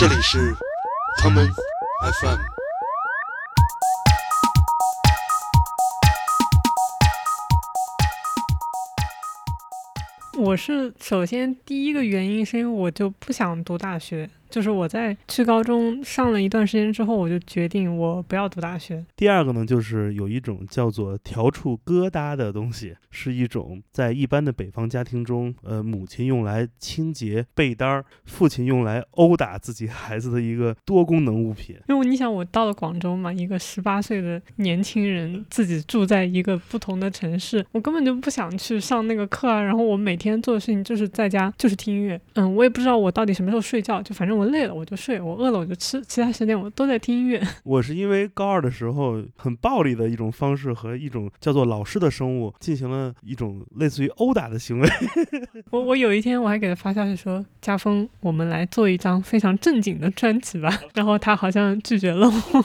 这里是他们 FM。我是首先第一个原因是因为我就不想读大学。就是我在去高中上了一段时间之后，我就决定我不要读大学。第二个呢，就是有一种叫做笤帚疙瘩的东西，是一种在一般的北方家庭中，呃，母亲用来清洁被单儿，父亲用来殴打自己孩子的一个多功能物品。因为你想，我到了广州嘛，一个十八岁的年轻人，自己住在一个不同的城市，我根本就不想去上那个课啊。然后我每天做的事情就是在家就是听音乐，嗯，我也不知道我到底什么时候睡觉，就反正。我累了我就睡，我饿了我就吃，其他时间我都在听音乐。我是因为高二的时候很暴力的一种方式和一种叫做老师的生物进行了一种类似于殴打的行为。我我有一天我还给他发消息说：“家峰，我们来做一张非常正经的专辑吧。”然后他好像拒绝了我。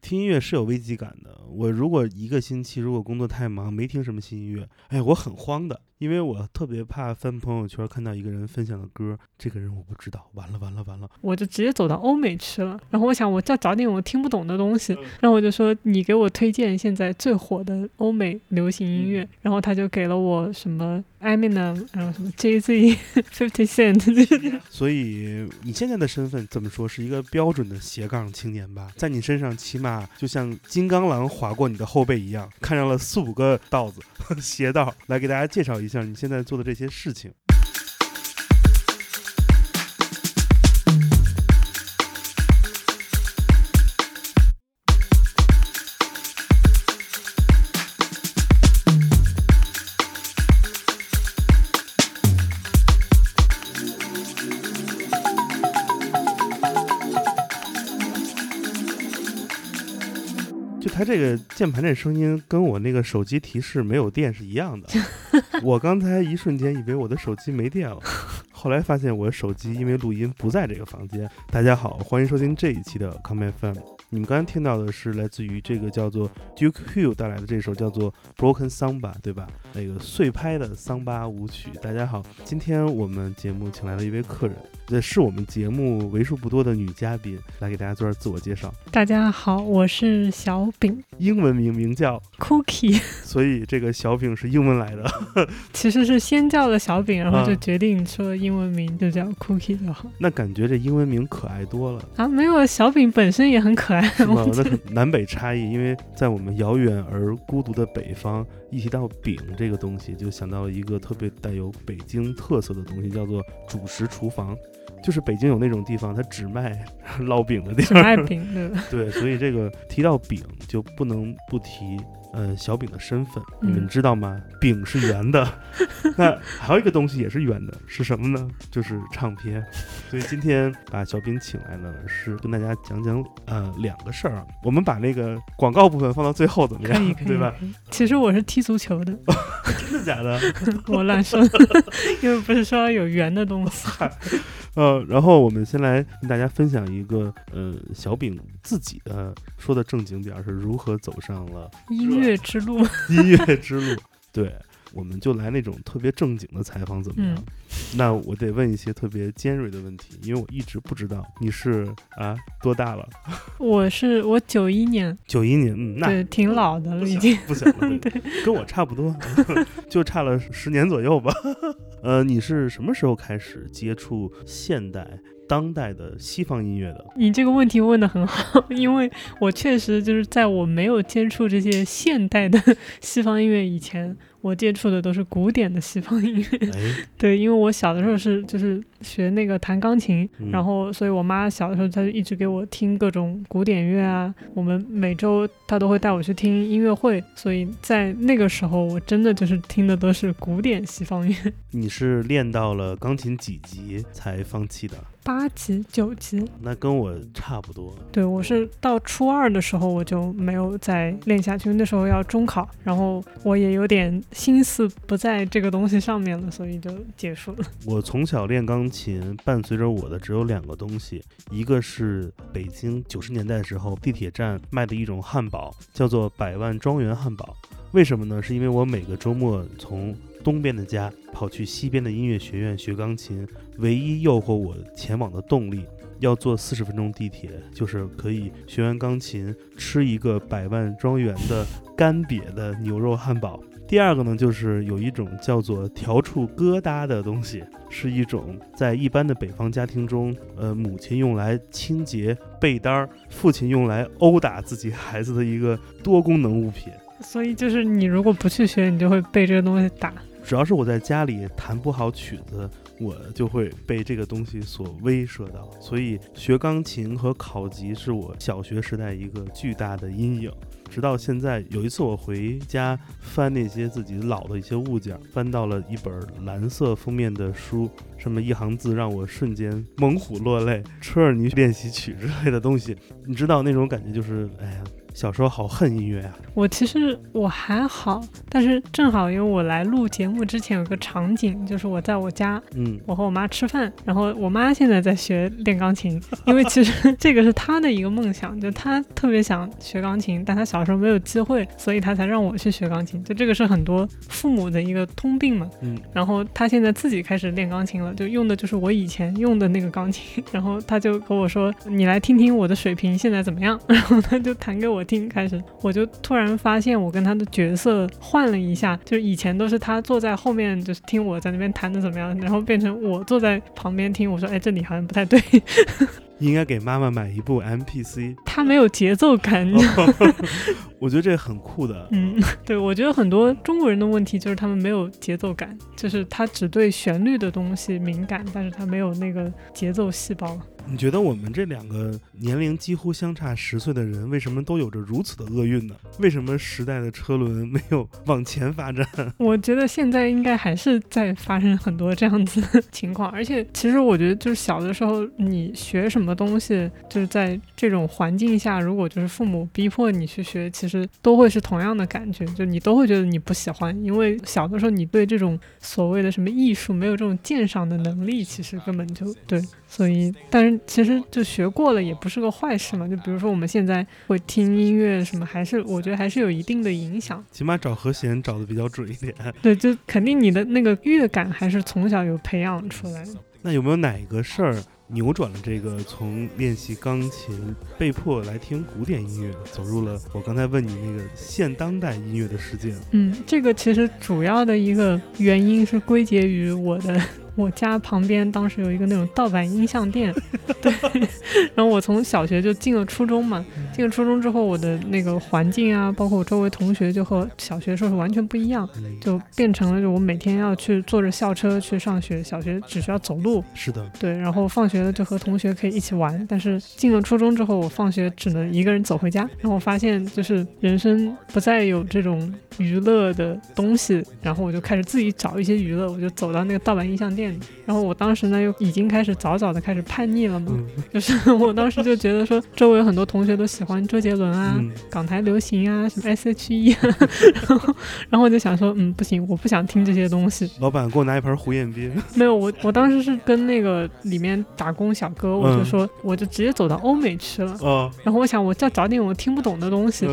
听音乐是有危机感的。我如果一个星期如果工作太忙没听什么新音乐，哎，我很慌的。因为我特别怕翻朋友圈看到一个人分享的歌，这个人我不知道，完了完了完了，我就直接走到欧美去了。然后我想，我再找点我听不懂的东西，然后我就说，你给我推荐现在最火的欧美流行音乐。然后他就给了我什么 Eminem，然后什么 Jay Z、Fifty Cent。所以你现在的身份怎么说是一个标准的斜杠青年吧？在你身上起码就像金刚狼划过你的后背一样，看上了四五个道子 斜道，来给大家介绍一。一像你现在做的这些事情。它这个键盘这声音跟我那个手机提示没有电是一样的。我刚才一瞬间以为我的手机没电了，后来发现我的手机因为录音不在这个房间。大家好，欢迎收听这一期的 Come FM。你们刚才听到的是来自于这个叫做 Duke Hill 带来的这首叫做 Broken Samba，对吧？那个碎拍的桑巴舞曲。大家好，今天我们节目请来了一位客人。这是我们节目为数不多的女嘉宾，来给大家做点自我介绍。大家好，我是小饼，英文名名叫 Cookie，所以这个小饼是英文来的。其实是先叫了小饼，然后就决定说英文名就叫 Cookie 就好。那感觉这英文名可爱多了啊！没有，小饼本身也很可爱。是吗？那南北差异，因为在我们遥远而孤独的北方，一提到饼这个东西，就想到了一个特别带有北京特色的东西，叫做主食厨房。就是北京有那种地方，它只卖烙饼的地方，只卖饼的。对，所以这个提到饼就不能不提。呃，小饼的身份，你们知道吗？饼是圆的，那还有一个东西也是圆的，是什么呢？就是唱片。所以今天把小饼请来呢，是跟大家讲讲呃两个事儿啊。我们把那个广告部分放到最后怎么样？对吧？其实我是踢足球的，真的假的？我乱说，因为不是说有圆的东西。呃，然后我们先来跟大家分享一个呃小饼自己的说的正经点儿是如何走上了音乐。音乐之路，音乐之路，对，我们就来那种特别正经的采访，怎么样？那我得问一些特别尖锐的问题，因为我一直不知道你是啊多大了。我是我九一年，九一年，嗯，那挺老的了，已经不小了，对，跟我差不多，就差了十年左右吧。呃，你是什么时候开始接触现代？当代的西方音乐的，你这个问题问的很好，因为我确实就是在我没有接触这些现代的西方音乐以前。我接触的都是古典的西方音乐，对，因为我小的时候是就是学那个弹钢琴，然后所以我妈小的时候她就一直给我听各种古典乐啊，我们每周她都会带我去听音乐会，所以在那个时候我真的就是听的都是古典西方乐。你是练到了钢琴几级才放弃的？八级、九级？那跟我差不多。对，我是到初二的时候我就没有再练下去，那时候要中考，然后我也有点。心思不在这个东西上面了，所以就结束了。我从小练钢琴，伴随着我的只有两个东西，一个是北京九十年代时候地铁站卖的一种汉堡，叫做百万庄园汉堡。为什么呢？是因为我每个周末从东边的家跑去西边的音乐学院学钢琴，唯一诱惑我前往的动力。要坐四十分钟地铁，就是可以学完钢琴，吃一个百万庄园的干瘪的牛肉汉堡。第二个呢，就是有一种叫做调处疙瘩的东西，是一种在一般的北方家庭中，呃，母亲用来清洁被单儿，父亲用来殴打自己孩子的一个多功能物品。所以就是你如果不去学，你就会被这个东西打。只要是我在家里弹不好曲子，我就会被这个东西所威慑到。所以学钢琴和考级是我小学时代一个巨大的阴影。直到现在，有一次我回家翻那些自己老的一些物件，翻到了一本蓝色封面的书，上面一行字让我瞬间猛虎落泪，《车尔尼练习曲》之类的东西，你知道那种感觉就是，哎呀。小时候好恨音乐啊！我其实我还好，但是正好因为我来录节目之前有个场景，就是我在我家，嗯，我和我妈吃饭，然后我妈现在在学练钢琴，因为其实这个是她的一个梦想，就她特别想学钢琴，但她小时候没有机会，所以她才让我去学钢琴。就这个是很多父母的一个通病嘛，嗯。然后她现在自己开始练钢琴了，就用的就是我以前用的那个钢琴，然后她就和我说：“你来听听我的水平现在怎么样？”然后她就弹给我。听开始，我就突然发现我跟他的角色换了一下，就是以前都是他坐在后面，就是听我在那边弹的怎么样，然后变成我坐在旁边听。我说，哎，这里好像不太对，应该给妈妈买一部 MPC。他没有节奏感，我觉得这很酷的。嗯，对，我觉得很多中国人的问题就是他们没有节奏感，就是他只对旋律的东西敏感，但是他没有那个节奏细胞。你觉得我们这两个年龄几乎相差十岁的人，为什么都有着如此的厄运呢？为什么时代的车轮没有往前发展？我觉得现在应该还是在发生很多这样子情况，而且其实我觉得就是小的时候你学什么东西，就是在这种环境下，如果就是父母逼迫你去学，其实都会是同样的感觉，就你都会觉得你不喜欢，因为小的时候你对这种所谓的什么艺术没有这种鉴赏的能力，其实根本就对。所以，但是其实就学过了也不是个坏事嘛。就比如说我们现在会听音乐什么，还是我觉得还是有一定的影响。起码找和弦找的比较准一点。对，就肯定你的那个乐感还是从小有培养出来的。那有没有哪个事儿扭转了这个从练习钢琴被迫来听古典音乐，走入了我刚才问你那个现当代音乐的世界？嗯，这个其实主要的一个原因是归结于我的。我家旁边当时有一个那种盗版音像店，对。然后我从小学就进了初中嘛，进了初中之后，我的那个环境啊，包括我周围同学，就和小学时候是完全不一样，就变成了就我每天要去坐着校车去上学，小学只需要走路。是的。对，然后放学了就和同学可以一起玩，但是进了初中之后，我放学只能一个人走回家。然后我发现就是人生不再有这种娱乐的东西，然后我就开始自己找一些娱乐，我就走到那个盗版音像店。然后我当时呢又已经开始早早的开始叛逆了嘛，就是 我当时就觉得说周围很多同学都喜欢周杰伦啊、港台流行啊、什么 S.H.E，然后然后我就想说，嗯，不行，我不想听这些东西。老板给我拿一盆胡彦斌。没有，我我当时是跟那个里面打工小哥，我就说我就直接走到欧美去了。哦。然后我想我要找点我听不懂的东西，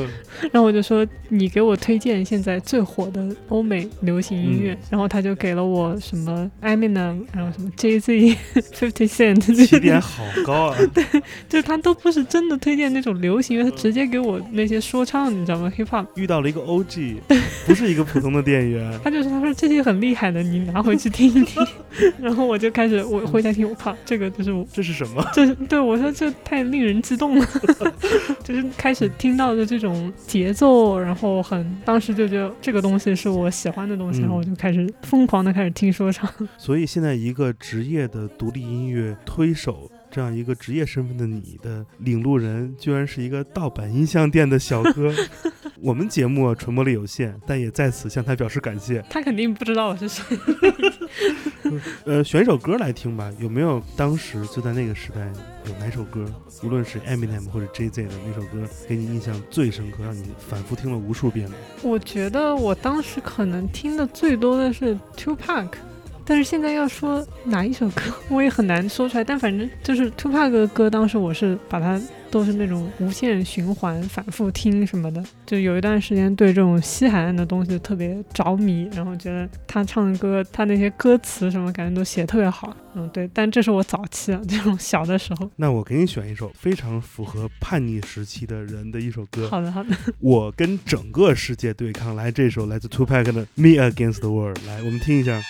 然后我就说你给我推荐现在最火的欧美流行音乐，然后他就给了我什么艾米纳。然后什么 Jay Z、Fifty Cent，起点好高啊！对，就是他都不是真的推荐那种流行乐，他直接给我那些说唱，你知道吗？Hip Hop 遇到了一个 OG，不是一个普通的店员。他就说：“他说这些很厉害的，你拿回去听一听。”然后我就开始我回家听，我靠，这个就是这是什么？这是对我说这太令人激动了，就是开始听到的这种节奏，然后很当时就觉得这个东西是我喜欢的东西，然后我就开始疯狂的开始听说唱。所以。现在一个职业的独立音乐推手，这样一个职业身份的你的领路人，居然是一个盗版音像店的小哥。我们节目传播力有限，但也在此向他表示感谢。他肯定不知道我是谁。呃，选一首歌来听吧。有没有当时就在那个时代有哪首歌，无论是 Eminem 或者 Jay Z 的那首歌，给你印象最深刻，让你反复听了无数遍的？我觉得我当时可能听的最多的是 Two Pac。但是现在要说哪一首歌，我也很难说出来。但反正就是 Tupac 的歌，当时我是把它都是那种无限循环、反复听什么的。就有一段时间对这种西海岸的东西特别着迷，然后觉得他唱的歌，他那些歌词什么感觉都写特别好。嗯，对，但这是我早期啊，这种小的时候。那我给你选一首非常符合叛逆时期的人的一首歌。好的，好的。我跟整个世界对抗，来这首来自 Two Pack 的《Me Against the World》，来我们听一下。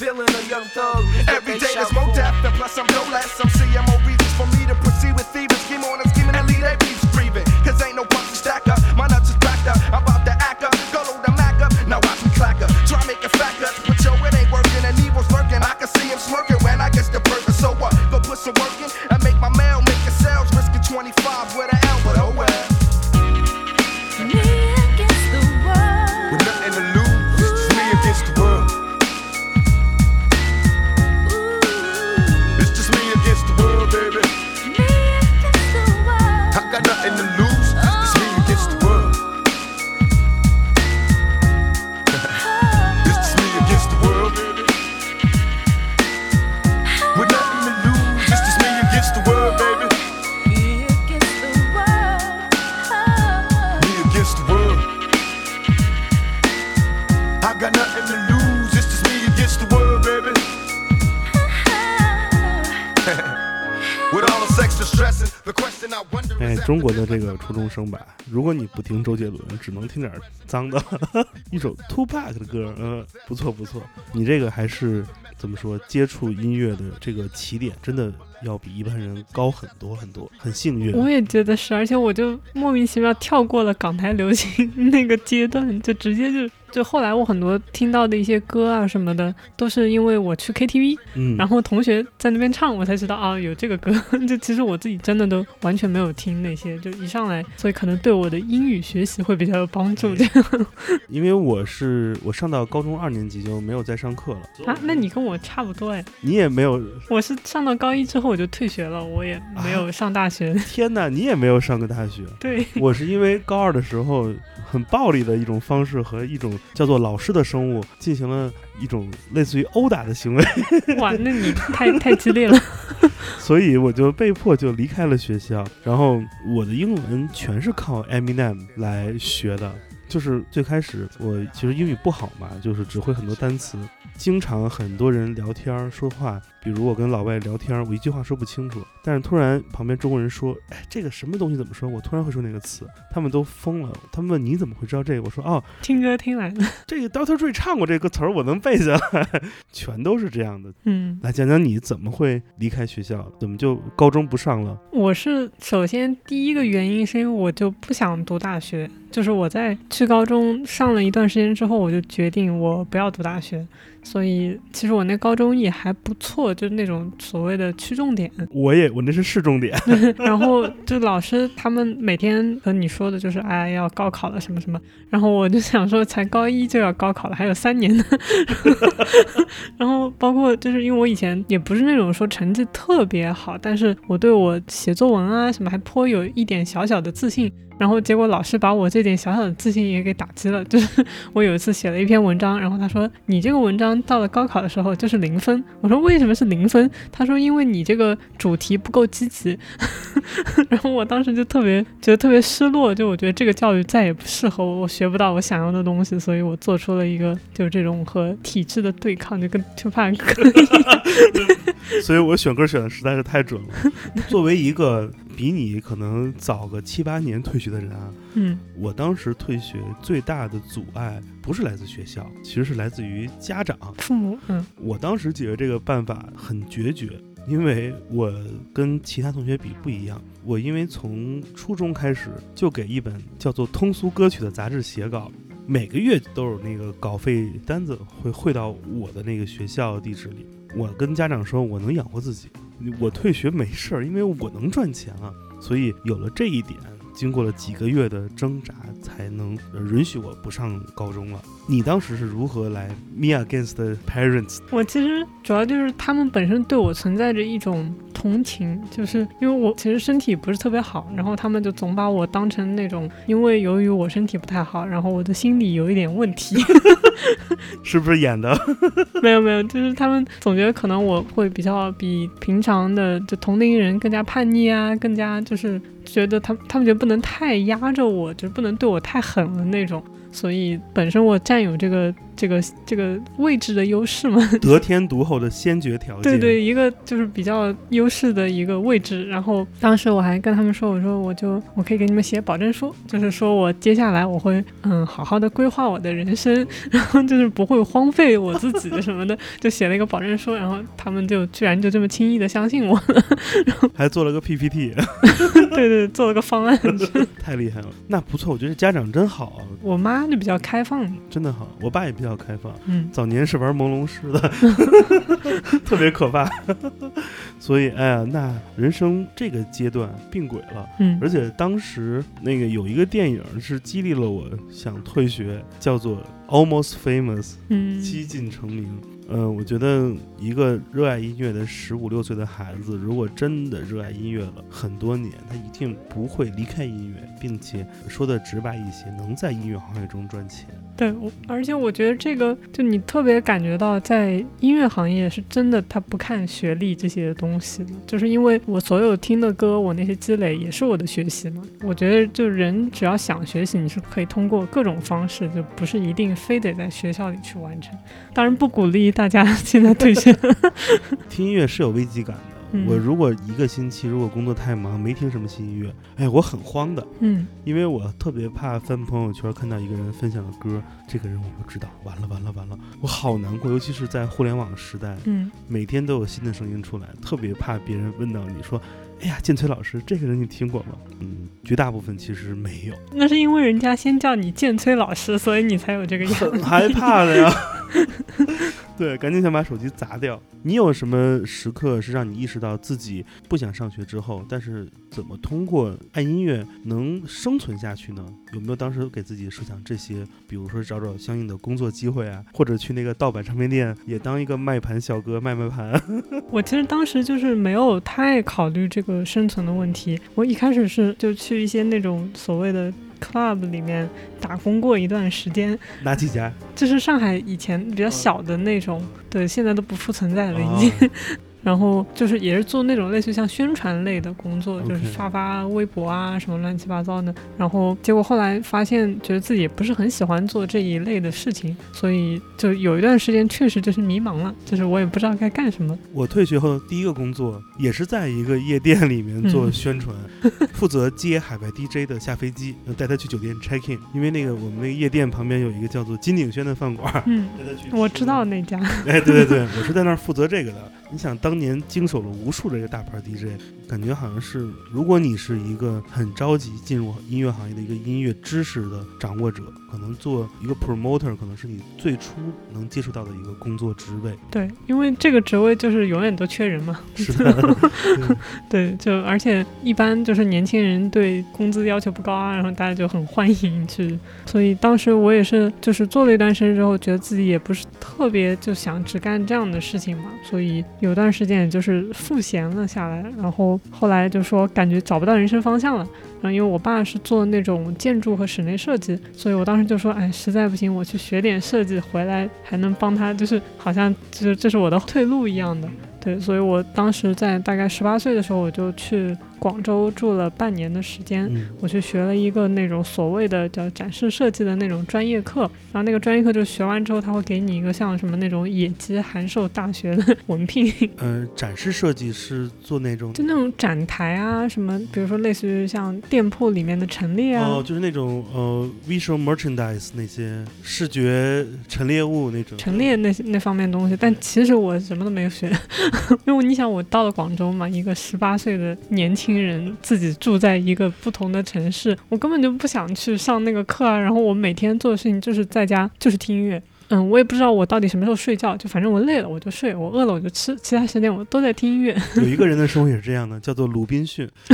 villain, a young thug. Every day there's more death, and plus I'm no less. I'm 听周杰伦，只能听点脏的，一首 Two Pack 的歌，嗯，不错不错。你这个还是怎么说？接触音乐的这个起点，真的要比一般人高很多很多，很幸运。我也觉得是，而且我就莫名其妙跳过了港台流行那个阶段，就直接就。就后来我很多听到的一些歌啊什么的，都是因为我去 KTV，嗯，然后同学在那边唱，我才知道啊有这个歌。就其实我自己真的都完全没有听那些，就一上来，所以可能对我的英语学习会比较有帮助。这样，因为我是我上到高中二年级就没有再上课了啊。那你跟我差不多哎，你也没有，我是上到高一之后我就退学了，我也没有上大学。天哪，你也没有上过大学？对，我是因为高二的时候很暴力的一种方式和一种。叫做老师的生物进行了一种类似于殴打的行为。哇，那你太太激烈了。所以我就被迫就离开了学校，然后我的英文全是靠 Eminem 来学的。就是最开始我其实英语不好嘛，就是只会很多单词，经常很多人聊天说话比如我跟老外聊天，我一句话说不清楚，但是突然旁边中国人说，哎，这个什么东西怎么说？我突然会说那个词，他们都疯了。他们问你怎么会知道这个？我说哦，听歌听来的。这个 Doctor Dre 唱过这个词儿，我能背下来，全都是这样的。嗯，来讲讲你怎么会离开学校，怎么就高中不上了？我是首先第一个原因是因为我就不想读大学。就是我在去高中上了一段时间之后，我就决定我不要读大学。所以其实我那高中也还不错，就是那种所谓的区重点。我也我那是市重点。然后就老师他们每天和你说的就是哎要高考了什么什么。然后我就想说才高一就要高考了，还有三年呢。然后包括就是因为我以前也不是那种说成绩特别好，但是我对我写作文啊什么还颇有一点小小的自信。然后结果老师把我这点小小的自信也给打击了。就是 我有一次写了一篇文章，然后他说你这个文章到了高考的时候就是零分。我说为什么是零分？他说因为你这个主题不够积极。然后我当时就特别觉得特别失落，就我觉得这个教育再也不适合我，我学不到我想要的东西，所以我做出了一个就是这种和体制的对抗，就跟就怕可以。所以我选歌选的实在是太准了。作为一个。比你可能早个七八年退学的人啊，嗯，我当时退学最大的阻碍不是来自学校，其实是来自于家长、父母。嗯，我当时解决这个办法很决绝，因为我跟其他同学比不一样，我因为从初中开始就给一本叫做《通俗歌曲》的杂志写稿，每个月都有那个稿费单子会汇到我的那个学校地址里，我跟家长说我能养活自己。我退学没事儿，因为我能赚钱啊，所以有了这一点，经过了几个月的挣扎，才能允许我不上高中了。你当时是如何来 me against parents？我其实主要就是他们本身对我存在着一种同情，就是因为我其实身体不是特别好，然后他们就总把我当成那种，因为由于我身体不太好，然后我的心理有一点问题。是不是演的？没有没有，就是他们总觉得可能我会比较比平常的就同龄人更加叛逆啊，更加就是觉得他他们觉得不能太压着我，就是不能对我太狠了那种。所以本身我占有这个这个这个位置的优势嘛，得天独厚的先决条件。对对，一个就是比较优势的一个位置。然后当时我还跟他们说，我说我就我可以给你们写保证书，就是说我接下来我会嗯好好的规划我的人生，然后就是不会荒废我自己什么的，就写了一个保证书。然后他们就居然就这么轻易的相信我了，然 后还做了个 PPT，对对，做了个方案，太厉害了。那不错，我觉得家长真好。我妈。就比较开放，真的好。我爸也比较开放，嗯，早年是玩朦胧诗的，特别可怕。所以，哎呀，那人生这个阶段并轨了，嗯，而且当时那个有一个电影是激励了我想退学，叫做《Almost Famous》，嗯，几近成名。嗯，我觉得一个热爱音乐的十五六岁的孩子，如果真的热爱音乐了很多年，他一定不会离开音乐，并且说的直白一些，能在音乐行业中赚钱。对，我而且我觉得这个，就你特别感觉到，在音乐行业是真的，他不看学历这些东西的，就是因为我所有听的歌，我那些积累也是我的学习嘛。我觉得，就人只要想学习，你是可以通过各种方式，就不是一定非得在学校里去完成。当然不鼓励大家现在退学。听音乐是有危机感的。我如果一个星期如果工作太忙没听什么新音乐，哎，我很慌的，嗯，因为我特别怕翻朋友圈看到一个人分享的歌，这个人我不知道，完了完了完了，我好难过，尤其是在互联网时代，嗯，每天都有新的声音出来，特别怕别人问到你说，哎呀，建崔老师，这个人你听过吗？嗯，绝大部分其实没有，那是因为人家先叫你建崔老师，所以你才有这个 很害怕的呀。对，赶紧想把手机砸掉。你有什么时刻是让你意识到自己不想上学之后，但是怎么通过爱音乐能生存下去呢？有没有当时给自己设想这些？比如说找找相应的工作机会啊，或者去那个盗版唱片店也当一个卖盘小哥卖卖盘。我其实当时就是没有太考虑这个生存的问题。我一开始是就去一些那种所谓的。Club 里面打工过一段时间，哪几家？就是上海以前比较小的那种，对，现在都不复存在了已经。然后就是也是做那种类似于像宣传类的工作，就是发发微博啊什么乱七八糟的。然后结果后来发现，觉得自己也不是很喜欢做这一类的事情，所以就有一段时间确实就是迷茫了，就是我也不知道该干什么。我退学后第一个工作也是在一个夜店里面做嗯宣传，负责接海外 DJ 的下飞机，带他去酒店 check in。因为那个我们那个夜店旁边有一个叫做金鼎轩的饭馆，嗯，带他去。我知道。那家。哎，对对对，我是在那儿负责这个的。你想，当年经手了无数的这个大牌 DJ，感觉好像是，如果你是一个很着急进入音乐行业的一个音乐知识的掌握者，可能做一个 promoter 可能是你最初能接触到的一个工作职位。对，因为这个职位就是永远都缺人嘛。是的，对，就而且一般就是年轻人对工资要求不高啊，然后大家就很欢迎去。所以当时我也是，就是做了一段时间之后，觉得自己也不是特别就想只干这样的事情嘛，所以有段时间也就是赋闲了下来。然后后来就说感觉找不到人生方向了。然后因为我爸是做那种建筑和室内设计，所以我当时就说，哎，实在不行我去学点设计，回来还能帮他，就是好像就是这是我的退路一样的。对，所以我当时在大概十八岁的时候，我就去广州住了半年的时间。嗯，我去学了一个那种所谓的叫展示设计的那种专业课，然后那个专业课就学完之后，他会给你一个像什么那种野鸡函授大学的 文凭，呃，展示设计是做那种就那种展台啊什么，比如说类似于像店铺里面的陈列啊，哦，就是那种呃 visual merchandise 那些视觉陈列物那种。陈列那些那方面东西，但其实我什么都没有学，因为你想我到了广州嘛，一个十八岁的年轻人自己住在一个不同的城市，我根本就不想去上那个课啊。然后我每天做的事情就是在家就是听音乐，嗯，我也不知道我到底什么时候睡觉，就反正我累了我就睡，我饿了我就吃，其他时间我都在听音乐。有一个人的生活也是这样的，叫做鲁滨逊。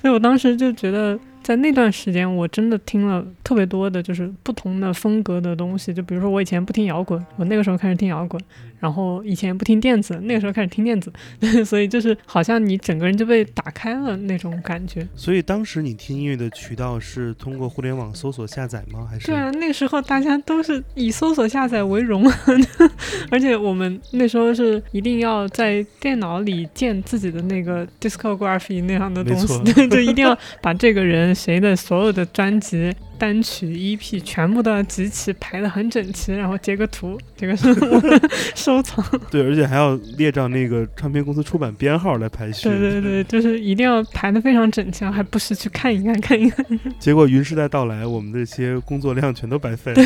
所以我当时就觉得，在那段时间，我真的听了特别多的，就是不同的风格的东西。就比如说，我以前不听摇滚，我那个时候开始听摇滚；然后以前不听电子，那个时候开始听电子。所以就是好像你整个人就被打开了那种感觉。所以当时你听音乐的渠道是通过互联网搜索下载吗？还是对啊，那个时候大家都是以搜索下载为荣，而且我们那时候是一定要在电脑里建自己的那个 discography 那样的东西，对，就一定要把这个人谁的所有的专辑、单曲、EP 全部都要集齐，排的很整齐，然后截个图，这个是我的收藏。对，而且还要列上那个唱片公司出版编号来排序。对对对，就是一定要排的非常整齐，然后还不时去看一看看一看。结果云时代到来，我们这些工作量全都白费了，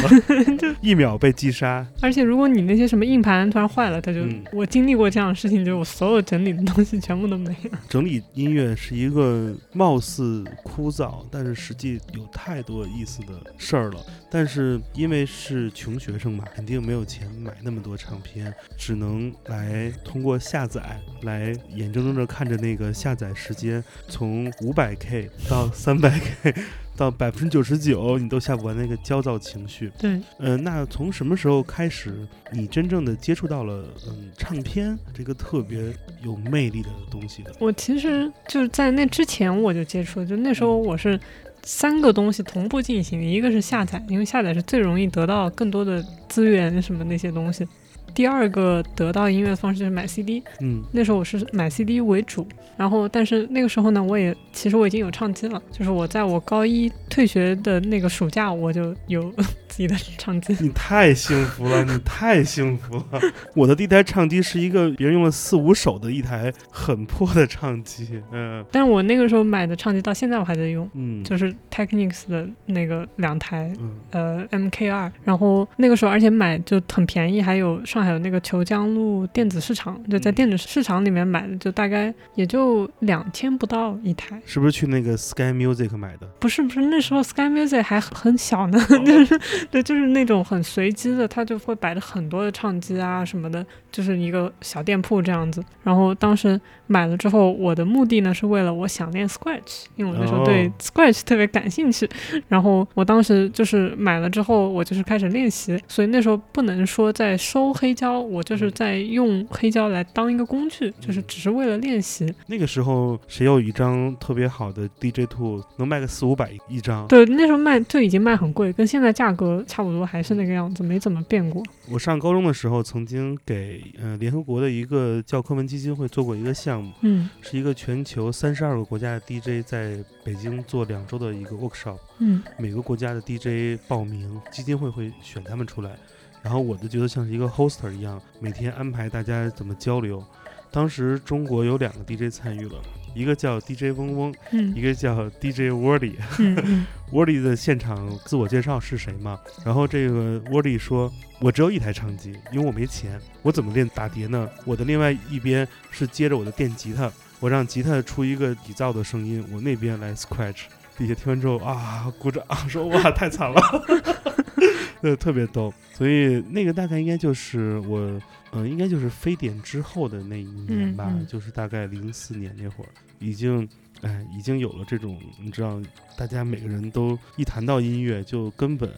一秒被击杀。而且如果你那些什么硬盘突然坏了，它就、嗯我经历过这样的事情，就是我所有整理的东西全部都没了。整理音乐是一个貌似枯燥，但是实际有太多意思的事儿了。但是因为是穷学生嘛，肯定没有钱买那么多唱片，只能来通过下载来眼睁睁的看着那个下载时间从五百 K 到三百 K。到百分之九十九，你都下不完那个焦躁情绪。对，呃，那从什么时候开始，你真正的接触到了嗯唱片这个特别有魅力的东西的？我其实就是在那之前我就接触了，就那时候我是三个东西同步进行，一个是下载，因为下载是最容易得到更多的资源什么那些东西。第二个得到音乐的方式就是买 CD，嗯。那时候我是买 CD 为主，然后但是那个时候呢，我也其实我已经有唱机了，就是我在我高一退学的那个暑假，我就有自己的唱机。你太幸福了，你太幸福了。我的第一台唱机是一个别人用了四五手的一台很破的唱机，嗯。但是我那个时候买的唱机到现在我还在用，嗯，就是 Technics 的那个两台，嗯。呃 MK 二，然后那个时候而且买就很便宜，还有上海有那个虬江路电子市场，就在嗯电子市场里面买的，就大概也就两千不到一台。是不是去那个 Sky Music 买的？不是不是，那时候 Sky Music 还很小呢，就是对，就是那种很随机的，它就会摆着很多的唱机啊什么的，就是一个小店铺这样子。然后当时买了之后，我的目的呢是为了我想练 Scratch，因为我那时候对哦 Scratch 特别感兴趣。然后我当时就是买了之后，我就是开始练习，所以那时候不能说在收黑黑胶，我就是在用黑胶来当一个工具，就是只是为了练习。那个时候谁有一张特别好的 DJ Two，能卖个四五百一张？对，那时候卖就已经卖很贵，跟现在价格差不多，还是那个样子，没怎么变过。我上高中的时候，曾经给呃联合国的一个教科文基金会做过一个项目，嗯是一个全球三十二个国家的 DJ 在北京做两周的一个 workshop，嗯每个国家的 DJ 报名，基金会会选他们出来，然后我就觉得像是一个 hoster 一样，每天安排大家怎么交流。当时中国有两个 DJ 参与了，一个叫 DJ 嗡嗡，嗯一个叫 DJ 嗯 Wordy 的现场自我介绍是谁嘛？然后这个 Wordy 说：“我只有一台唱机，因为我没钱，我怎么练打碟呢？我的另外一边是接着我的电吉他，我让吉他出一个底噪的声音，我那边来 scratch。”底下听完之后啊，鼓掌 说：“哇，太惨了！” 呃，特别逗。所以那个大概应该就是我，嗯、应该就是非典之后的那一年吧，嗯嗯就是大概零四年那会儿，已经，哎，已经有了这种，你知道，大家每个人都一谈到音乐，就根本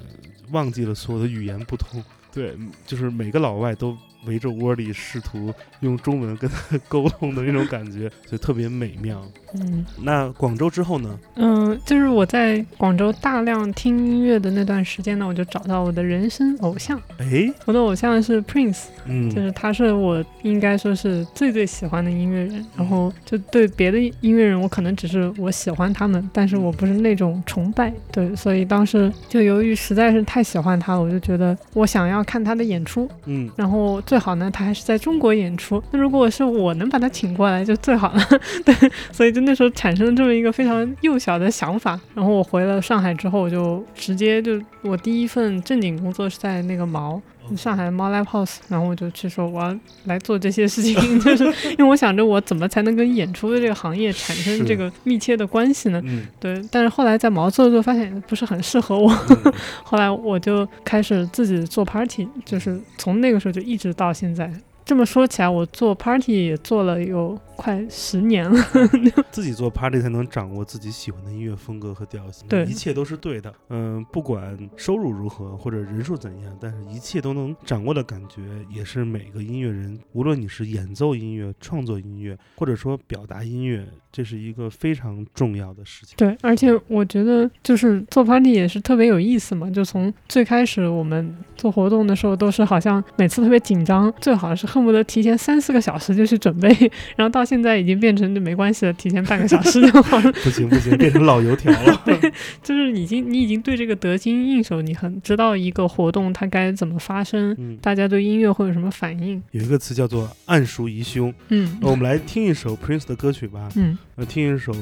忘记了所有的语言不通。对，就是每个老外都围着窝里试图用中文跟他沟通的那种感觉，就特别美妙。嗯。那广州之后呢？嗯，就是我在广州大量听音乐的那段时间呢，我就找到我的人生偶像，哎，我的偶像是 Prince 嗯。就嗯是他是我应该说是最最喜欢的音乐人，然后就对别的音乐人，我可能只是我喜欢他们，但是我不是那种崇拜，对，所以当时就由于实在是太喜欢他了，我就觉得我想要看他的演出，嗯。然后最最好呢他还是在中国演出，那如果是我能把他请过来就最好了，对，所以就那时候产生了这么一个非常幼小的想法，然后我回了上海之后，我就直接就我第一份正经工作是在那个毛。上海猫 Live House，然后我就去说我要来做这些事情，就是因为我想着我怎么才能跟演出的这个行业产生这个密切的关系呢？嗯对，但是后来在毛做着做，发现不是很适合我，嗯 后来我就开始自己做 party，就是从那个时候就一直到现在。这么说起来，我做 party 也做了有快十年了。自己做 party 才能掌握自己喜欢的音乐风格和调性，对一切都是对的。嗯，不管收入如何或者人数怎样，但是一切都能掌握的感觉，也是每个音乐人，无论你是演奏音乐、创作音乐，或者说表达音乐，这是一个非常重要的事情。对，而且我觉得就是做 party 也是特别有意思嘛。就从最开始我们做活动的时候，都是好像每次特别紧张，最好是恨不得提前三四个小时就去准备，然后到现在已经变成就没关系了，提前半个小时就好了。不行不行，变成老油条了。就是已经你已经对这个得心应手，你很知道一个活动它该怎么发生，嗯，大家对音乐会有什么反应。有一个词叫做“暗熟疑凶”。嗯那我们来听一首 Prince 的歌曲吧。嗯，呃，听一首，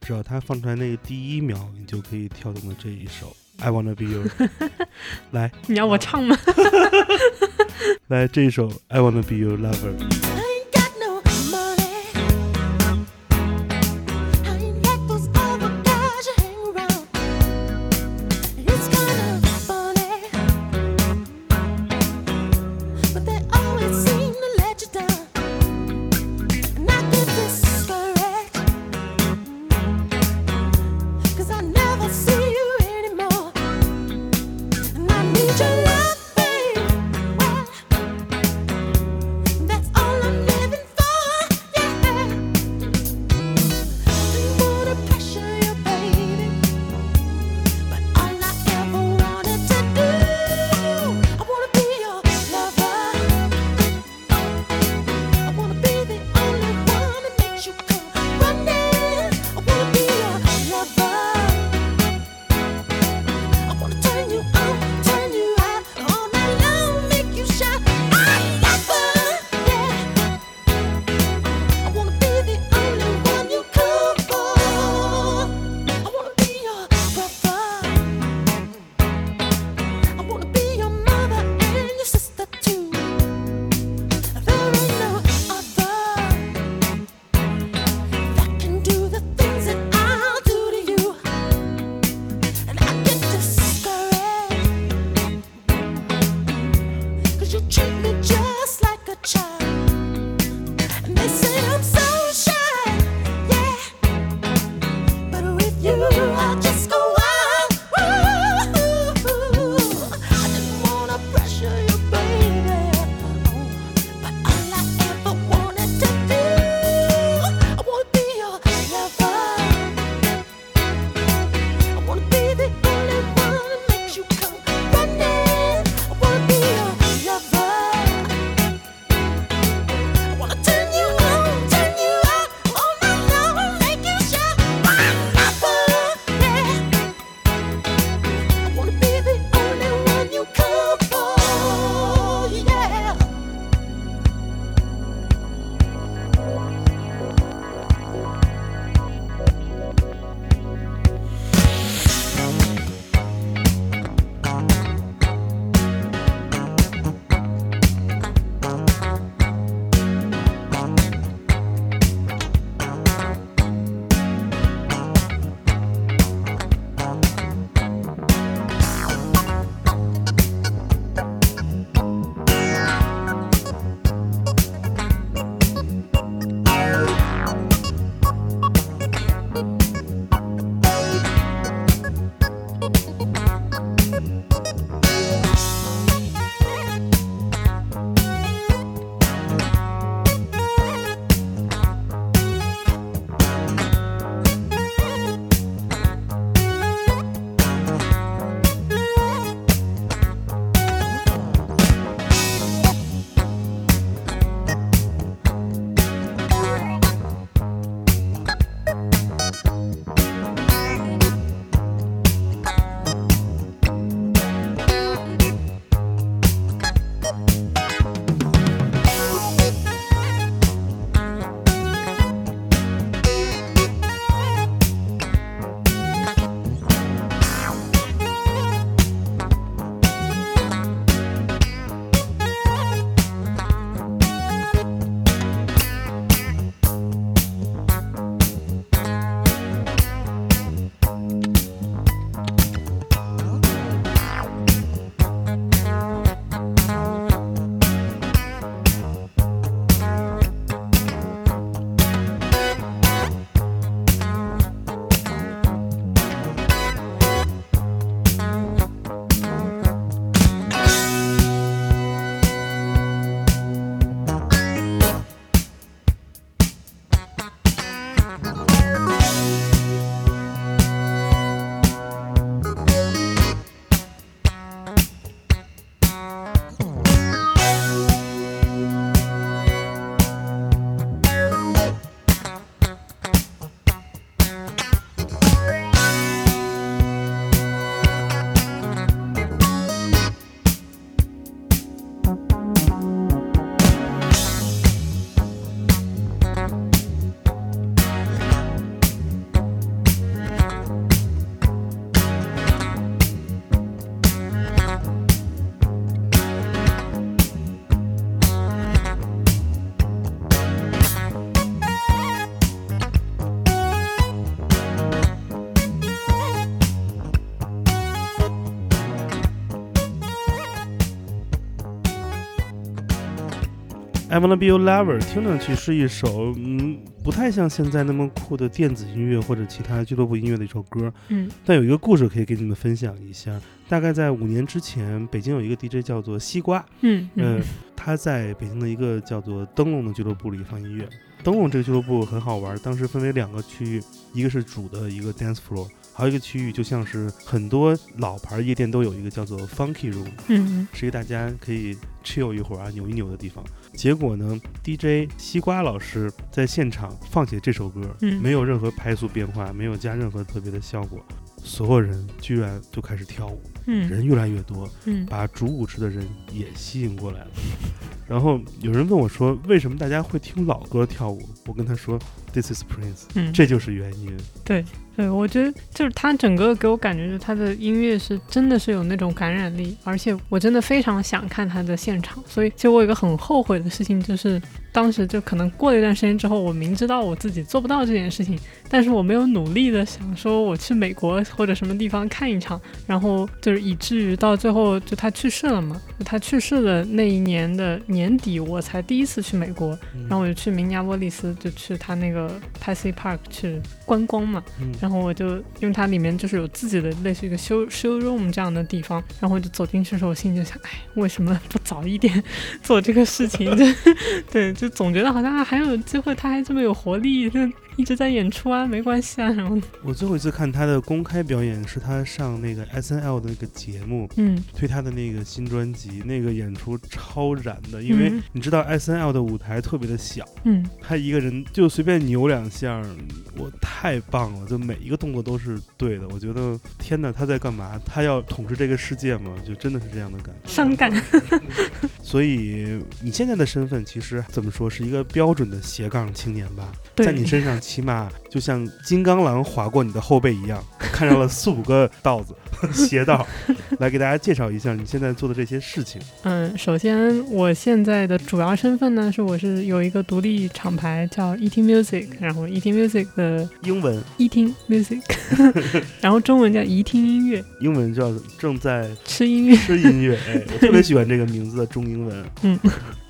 只要他放出来那个第一秒，你就可以跳动的这一首《I Wanna Be Your 》。来你要我唱吗？来，这一首《I Wanna Be Your Lover》。I Wanna Be Your Lover》听上去是一首嗯不太像现在那么酷的电子音乐或者其他俱乐部音乐的一首歌，嗯但有一个故事可以给你们分享一下。大概在五年之前，北京有一个 DJ 叫做西瓜，嗯嗯嗯，他在北京的一个叫做灯笼的俱乐部里放音乐。灯笼这个俱乐部很好玩，当时分为两个区域，一个是主的一个 dance floor，还有一个区域就像是很多老牌夜店都有一个叫做 funky room，嗯是一个大家可以 chill 一会儿啊，扭一扭的地方。结果呢，DJ 西瓜老师在现场放起这首歌，嗯没有任何拍速变化，没有加任何特别的效果，所有人居然就开始跳舞，嗯人越来越多，嗯把主舞池的人也吸引过来了。然后有人问我说，为什么大家会听老歌跳舞？我跟他说，This is Prince，嗯，这就是原因。对，我觉得就是他整个给我感觉，就是他的音乐是真的是有那种感染力，而且我真的非常想看他的现场。所以，其实我有一个很后悔的事情，就是当时就可能过了一段时间之后，我明知道我自己做不到这件事情，但是我没有努力的想说我去美国或者什么地方看一场，然后就是以至于到最后就他去世了嘛，就他去世的那一年的年底，我才第一次去美国，然后我就去明尼阿波利斯，就去他那个 Paisley Park 去观光嘛。嗯然后我就因为它里面就是有自己的类似于一个修修 room 这样的地方，然后我就走进去的时候，我心里就想，哎，为什么不早一点做这个事情？就 对，就总觉得好像、还有机会，他还这么有活力，一直在演出啊，没关系啊什么的。我最后一次看他的公开表演是他上那个 S N L 的那个节目，嗯推他的那个新专辑，那个演出超燃的，因为嗯你知道 S N L 的舞台特别的小，嗯他一个人就随便扭两下，我太棒了，就每一个动作都是对的。我觉得天哪，他在干嘛？他要统治这个世界吗？就真的是这样的感觉。伤感。所以你现在的身份其实怎么说是一个标准的斜杠青年吧？在你身上起码就像金刚狼划过你的后背一样，看上了四五个道子 邪道。来给大家介绍一下你现在做的这些事情。嗯，首先我现在的主要身份呢是我是有一个独立厂牌叫 Eating Music，然后 Eating Music 的英文 Eating Music，然后中文叫怡听音乐，英文叫正在吃音乐。吃音乐，哎，我特别喜欢这个名字的中英文，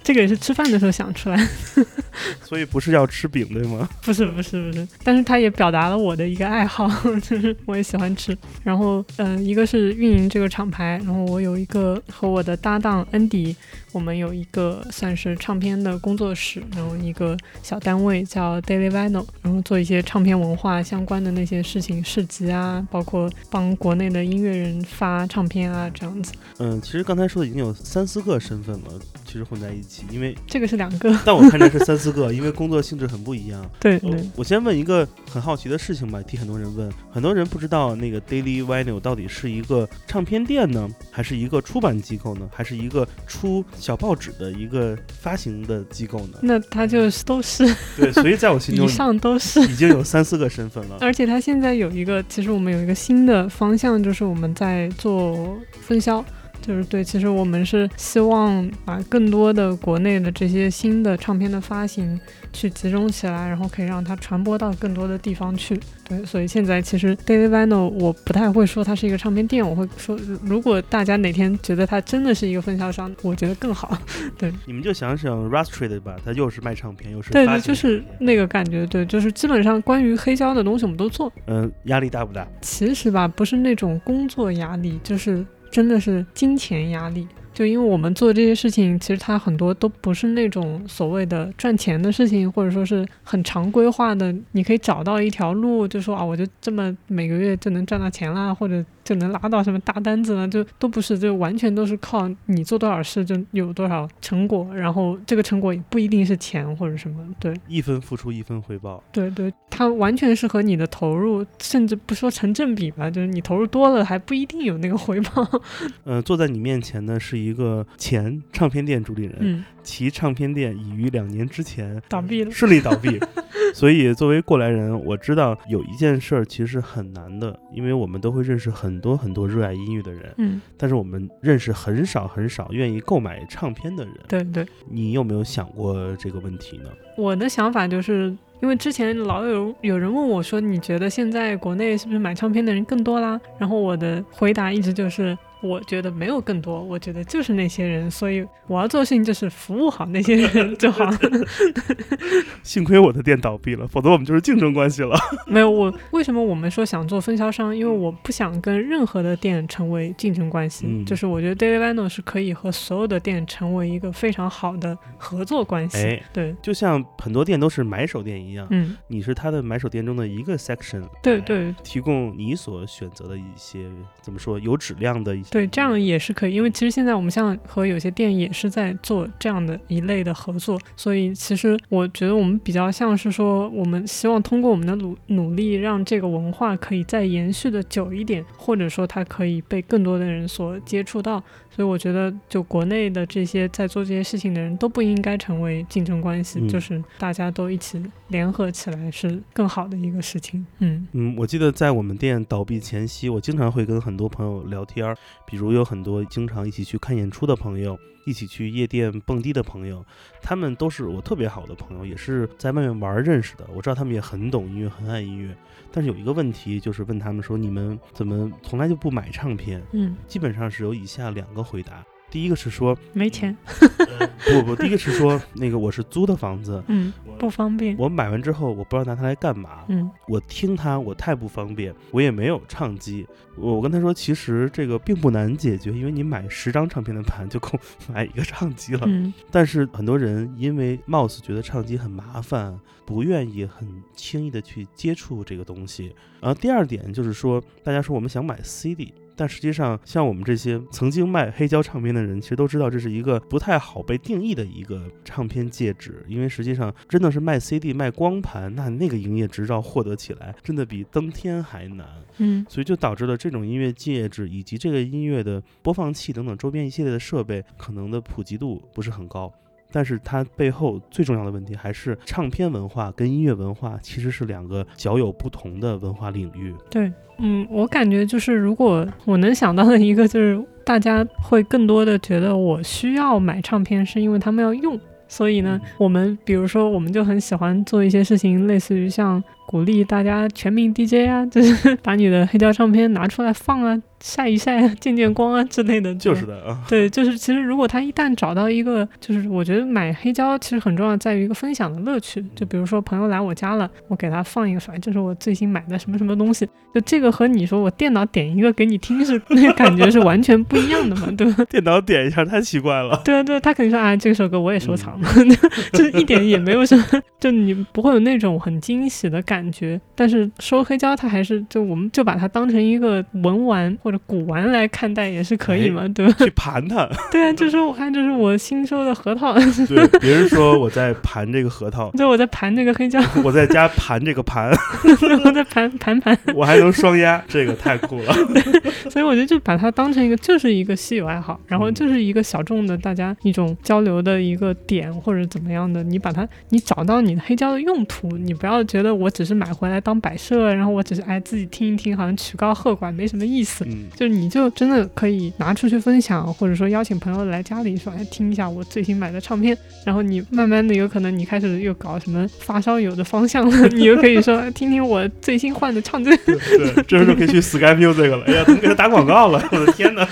这个也是吃饭的时候想出来，所以不是要吃饼对吗？不是不是不是，但是它也表达了我的一个爱好，就是我也喜欢吃。然后，嗯、一个是运营这个厂牌，然后我有一个和我的搭档恩迪，我们有一个算是唱片的工作室，然后一个小单位叫 Daily Vinyl，然后做一些唱片文化相关的那些事情，市集啊，包括帮国内的音乐人发唱片啊，这样子。嗯，其实刚才说的已经有三四个身份了，其实混在一起，因为这个是两个，但我看着是三四个，因为工作性质很不一样。对。我先问一个很好奇的事情吧，替很多人问，很多人不知道那个 Daily Vinyl 到底是一个唱片店呢，还是一个出版机构呢，还是一个出小报纸的一个发行的机构呢？那它就是都是对，所以在我心中 以上都是，已经有三四个身份了。而且它现在有一个，其实我们有一个新的方向，就是我们在做分销。就是对，其实我们是希望把更多的国内的这些新的唱片的发行去集中起来，然后可以让它传播到更多的地方去。对，所以现在其实 Daily Vinyl 我不太会说它是一个唱片店，我会说如果大家哪天觉得它真的是一个分销商，我觉得更好。对你们就想想 Rustrate 吧，它又是卖唱片，又是对对，就是那个感觉，对，就是基本上关于黑胶的东西我们都做。嗯，压力大不大？其实吧，不是那种工作压力，就是真的是金钱压力。就因为我们做这些事情，其实它很多都不是那种所谓的赚钱的事情，或者说是很常规化的。你可以找到一条路，就说啊，我就这么每个月就能赚到钱啦，或者就能拉到什么大单子呢，就都不是，就完全都是靠你做多少事就有多少成果，然后这个成果也不一定是钱或者什么，对。一分付出一分回报。对对，它完全是和你的投入，甚至不说成正比吧，就是你投入多了还不一定有那个回报。呃，坐在你面前的是一个前唱片店主理人，嗯，其唱片店已于两年之前倒闭了。顺利倒闭。所以作为过来人，我知道有一件事儿其实是很难的，因为我们都会认识很多很多热爱音乐的人，嗯，但是我们认识很少很少愿意购买唱片的人。对对，你有没有想过这个问题呢？我的想法就是。因为之前老有有人问我说，你觉得现在国内是不是买唱片的人更多啦？然后我的回答一直就是，我觉得没有更多，我觉得就是那些人，所以我要做的事情就是服务好那些人就好。幸亏我的店倒闭了，否则我们就是竞争关系了。没有我，为什么我们说想做分销商？因为我不想跟任何的店成为竞争关系。嗯就是我觉得 Daily Vinyl 是可以和所有的店成为一个非常好的合作关系。哎，对，就像很多店都是买手店一样，嗯，你是他的买手店中的一个 section，对对提供你所选择的一些怎么说有质量的一些对，这样也是可以。因为其实现在我们像和有些店也是在做这样的一类的合作，所以其实我觉得我们比较像是说，我们希望通过我们的努努力，让这个文化可以再延续的久一点，或者说它可以被更多的人所接触到。所以我觉得，就国内的这些在做这些事情的人都不应该成为竞争关系，嗯就是大家都一起联合起来是更好的一个事情。嗯嗯，我记得在我们店倒闭前夕，我经常会跟很多朋友聊天儿，比如有很多经常一起去看演出的朋友，一起去夜店蹦迪的朋友，他们都是我特别好的朋友，也是在外面玩认识的。我知道他们也很懂音乐，很爱音乐，但是有一个问题，就是问他们说，你们怎么从来就不买唱片？嗯，基本上是有以下两个回答。第一个是说，没钱，不不，第一个是说，那个我是租的房子，嗯，不方便。我买完之后，我不知道拿它来干嘛。嗯我听它，我太不方便，我也没有唱机。我我跟他说，其实这个并不难解决，因为你买十张唱片的盘就够买一个唱机了。嗯但是很多人因为貌似觉得唱机很麻烦，不愿意很轻易的去接触这个东西。然后第二点就是说，大家说我们想买 CD。但实际上，像我们这些曾经卖黑胶唱片的人，其实都知道这是一个不太好被定义的一个唱片介质，因为实际上真的是卖 CD、卖光盘，那那个营业执照获得起来，真的比登天还难。嗯所以就导致了这种音乐介质以及这个音乐的播放器等等周边一系列的设备，可能的普及度不是很高。但是它背后最重要的问题还是唱片文化跟音乐文化其实是两个较有不同的文化领域。对，嗯，我感觉就是，如果我能想到的一个，就是大家会更多的觉得我需要买唱片，是因为他们要用。所以呢，我们比如说，我们就很喜欢做一些事情，类似于像鼓励大家全民 DJ 啊，就是把你的黑胶唱片拿出来放啊，晒一晒啊，见见光啊之类的。就是的啊，对，就是其实如果他一旦找到一个，就是我觉得买黑胶其实很重要，在于一个分享的乐趣。就比如说朋友来我家了，我给他放一个说，哎，这是我最新买的什么什么东西，就这个和你说我电脑点一个给你听是那个感觉是完全不一样的嘛，对吧？电脑点一下太奇怪了。对啊，对啊，他肯定说啊，这首歌我也收藏了，就是一点也没有什么，就你不会有那种很惊喜的感觉。但是收黑胶，它还是就我们就把它当成一个文玩或者古玩来看待也是可以嘛，对吧？去盘它，对啊，就是我看这是我新收的核桃，对，别人说我在盘这个核桃，对我在盘这个黑胶，我在家盘这个盘，我在盘盘盘，我还能双压，这个太酷了。所以我觉得就把它当成一个就是一个稀有爱好，然后就是一个小众的大家一种交流的一个点或者怎么样的，你把它你找到你的黑胶的用途，你不要觉得我只是买回来当摆设，然后我只是哎自己听一听，好像曲高和寡没什么意思。嗯，就是你就真的可以拿出去分享，或者说邀请朋友来家里说，哎，听一下我最新买的唱片。然后你慢慢的有可能你开始又搞什么发烧友的方向了，你又可以说哎听听我最新换的唱片。对，这时候就可以去 Sky Music 了。哎呀，怎么给他打广告了？我的天哪！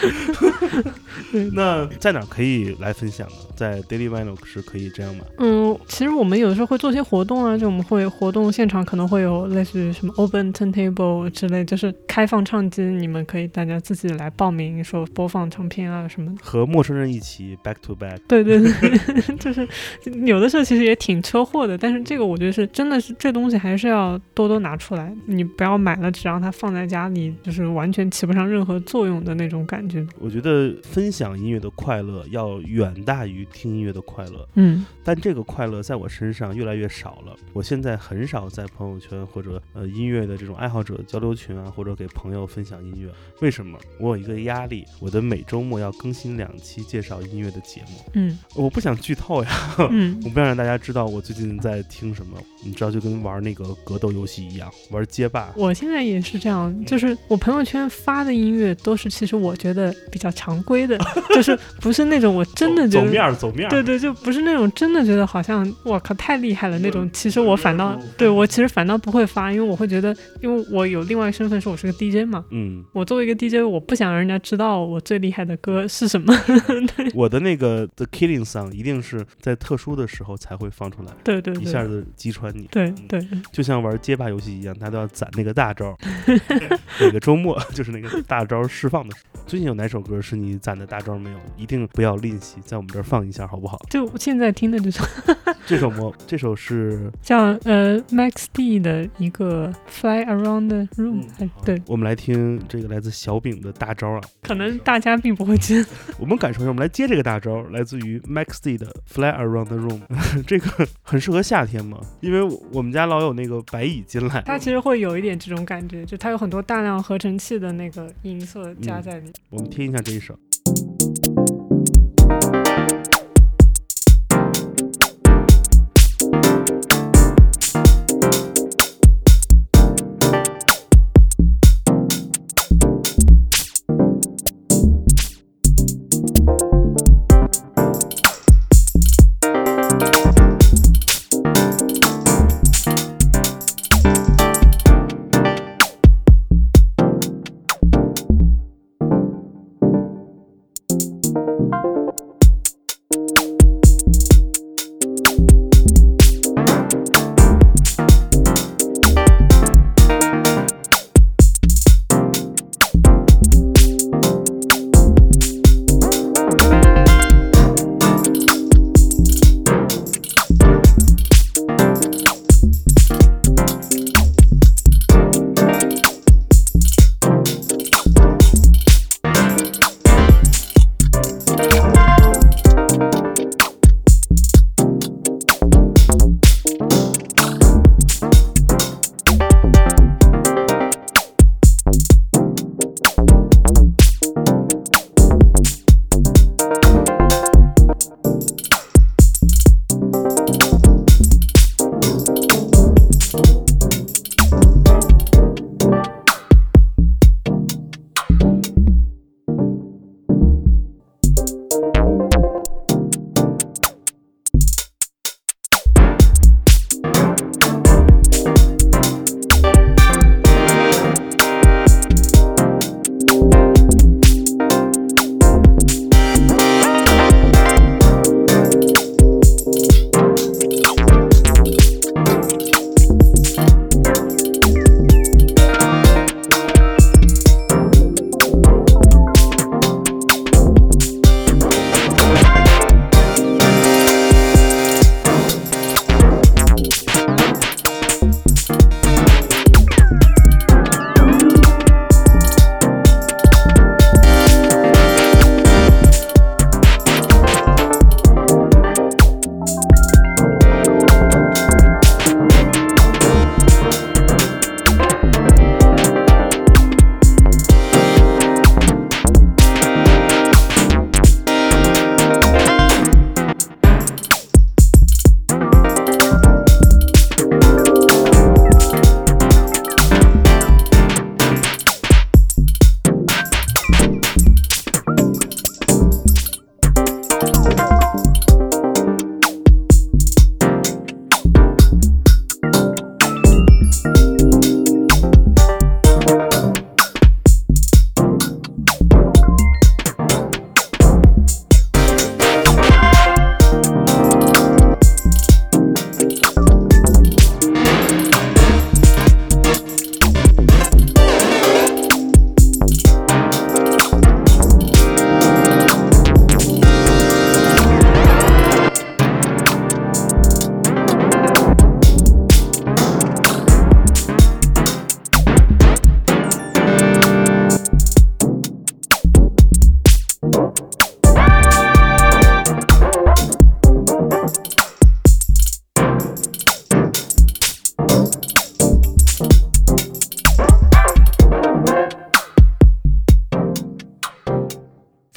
那在哪儿可以来分享呢？在 Daily Vinyl 是可以这样吗？嗯，其实我们有的时候会做些活动啊，就我们会活动现场可能会有类似于什么 open turntable 之类，就是开放唱机，你们可以大家自己来报名，说播放唱片啊什么的。和陌生人一起 back to back。对对对，就是有的时候其实也挺车祸的，但是这个我觉得是真的是这东西还是要多多拿出来，你不要买了只让它放在家里，就是完全起不上任何作用的那种感觉。我觉得分享音乐的快乐要远大于听音乐的快乐，嗯。但这个快乐在我身上越来越少了。我现在很少在朋友圈或者呃音乐的这种爱好者交流群啊，或者给朋友分享音乐。为什么？我有一个压力，我的每周末要更新两期介绍音乐的节目。嗯我不想剧透呀，嗯 我不想让大家知道我最近在听什么。你知道，就跟玩那个格斗游戏一样，玩街霸。我现在也是这样，就是我朋友圈发的音乐都是其实我觉得比较常规的，就是不是那种我真的觉走面走面，对对，就不是那种真的觉得好像我靠太厉害了那种。其实我反倒对我其实反倒不会发，因为我会觉得，因为我有另外一个身份是我是个 DJ 嘛。嗯，我作为一个 DJ，我不想让人家知道我最厉害的歌是什么。我的那个 The Killing Song 一定是在特殊的时候才会放出来，对对对，一下子击穿你。对对，就像玩街霸游戏一样，大家都要攒那个大招。每个周末 就是那个大招释放的时候。最近有哪首歌是你攒的大招没有？一定不要吝惜，在我们这儿放一下，好不好？就现在听的 这首这首魔，这首是 叫呃 Max D 的一个 Fly Around the Room，、哎对，我们来听这个来自小饼的大招啊。可能大家并不会接。我们感受一下，我们来接这个大招，来自于 Max D 的 Fly Around the Room，这个很适合夏天嘛，因为我们家老有那个白蚁进来。它其实会有一点这种感觉，就它有很多大量合成器的那个音色加在里。我们听一下这一首。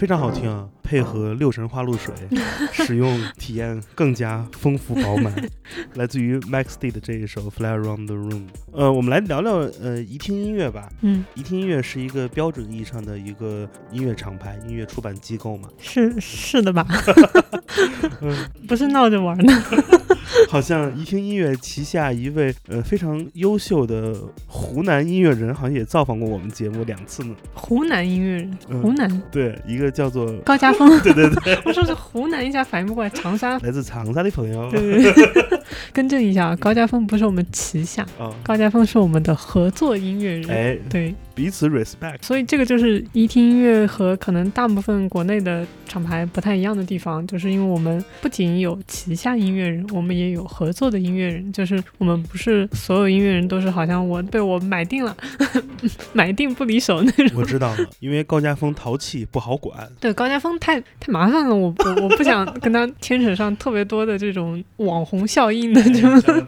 非常好听啊！配合六神花露水，使用体验更加丰富饱满。来自于 Max D 的这一首《Fly Around the Room》。呃，我们来聊聊呃怡听音乐吧。嗯，怡听音乐是一个标准意义上的一个音乐厂牌、音乐出版机构嘛？是是的吧？嗯，不是闹着玩的。好像一听音乐旗下一位呃非常优秀的湖南音乐人，好像也造访过我们节目两次呢。湖南音乐人，嗯湖南对，一个叫做高家峰。对对对，我说是湖南，一下反应不过来，长沙。来自长沙的朋友。对对对，更正一下，啊，高家峰不是我们旗下，啊，高家峰是我们的合作音乐人。哎，对，彼此 respect。所以这个就是一听音乐和可能大部分国内的厂牌不太一样的地方，就是因为我们不仅有旗下音乐人，我们也有合作的音乐人，就是我们不是所有音乐人都是好像我被我买定了，买定不离手那种。我知道了，因为高家峰淘气不好管。对高家峰太太麻烦了，我我我不想跟他牵扯上特别多的这种网红效应的这种。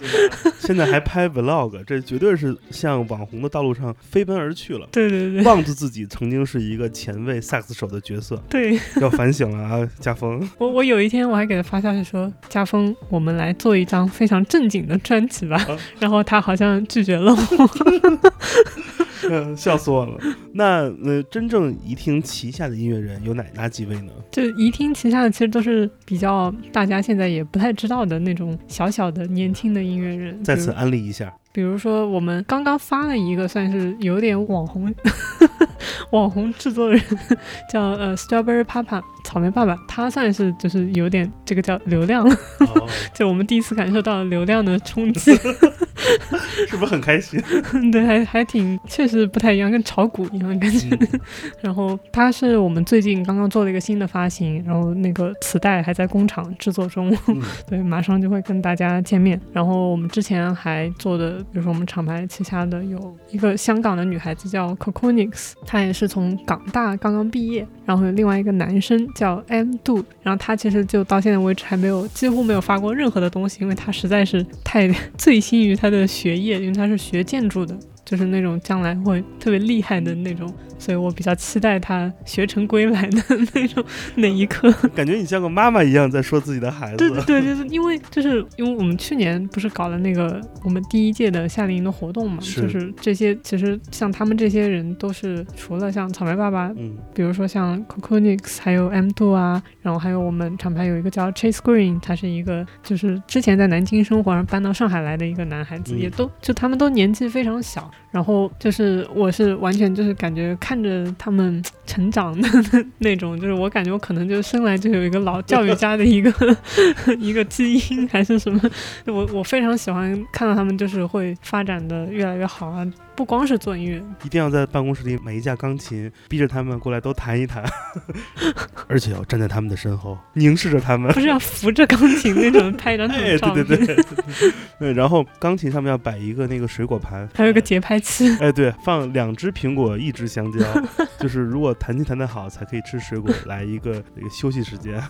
现在还拍 vlog，这绝对是向网红的道路上飞奔而去了。对对对忘记自己曾经是一个前卫萨克斯手的角色，对，要反省了啊，家峰。我我有一天我还给他发消息说，家峰，我们来做一张非常正经的专辑吧。啊 然后他好像拒绝了我。嗯，笑死我了。那呃，真正怡听旗下的音乐人有哪哪几位呢？就怡听旗下的其实都是比较大家现在也不太知道的那种小小的年轻的音乐人。再次安利一下。比如说我们刚刚发了一个算是有点网红 网红制作人，叫呃 Strawberry Papa 草莓爸爸，他算是就是有点这个叫流量了，哦，就我们第一次感受到流量的冲击。是不是很开心？对，还还挺，确实不太一样，跟炒股一样的感觉。嗯 然后它是我们最近刚刚做了一个新的发行，然后那个磁带还在工厂制作中，嗯对，马上就会跟大家见面。然后我们之前还做的，比如说我们厂牌旗下的有一个香港的女孩子叫 Coconix，她也是从港大刚刚毕业。然后有另外一个男生叫 M Do，然后他其实就到现在为止还没有几乎没有发过任何的东西，因为他实在是太醉心于他的的学业，因为他是学建筑的。就是那种将来会特别厉害的那种，所以我比较期待他学成归来的那种 那一刻。感觉你像个妈妈一样在说自己的孩子。对对对，就是因为就是因为我们去年不是搞了那个我们第一届的夏令营的活动嘛，是就是这些其实像他们这些人都是除了像草莓爸爸，嗯比如说像 Coconix 还有 M Two 啊，然后还有我们厂牌有一个叫 Chase Green，他是一个就是之前在南京生活，然后搬到上海来的一个男孩子，嗯也都就他们都年纪非常小，然后就是我是完全就是感觉看着他们成长的那种，就是我感觉我可能就生来就有一个老教育家的一个 一个基因还是什么，我我非常喜欢看到他们就是会发展的越来越好啊，不光是做音乐，一定要在办公室里买一架钢琴，逼着他们过来都弹一弹，而且要站在他们的身后，凝视着他们。不是要扶着钢琴那种拍一张那 哎，种照片，对对对，对，然后钢琴上面要摆一个那个水果盘，还有个节拍器。哎，对，放两只苹果，一只香蕉，就是如果弹琴弹得好，才可以吃水果，来一个那个休息时间。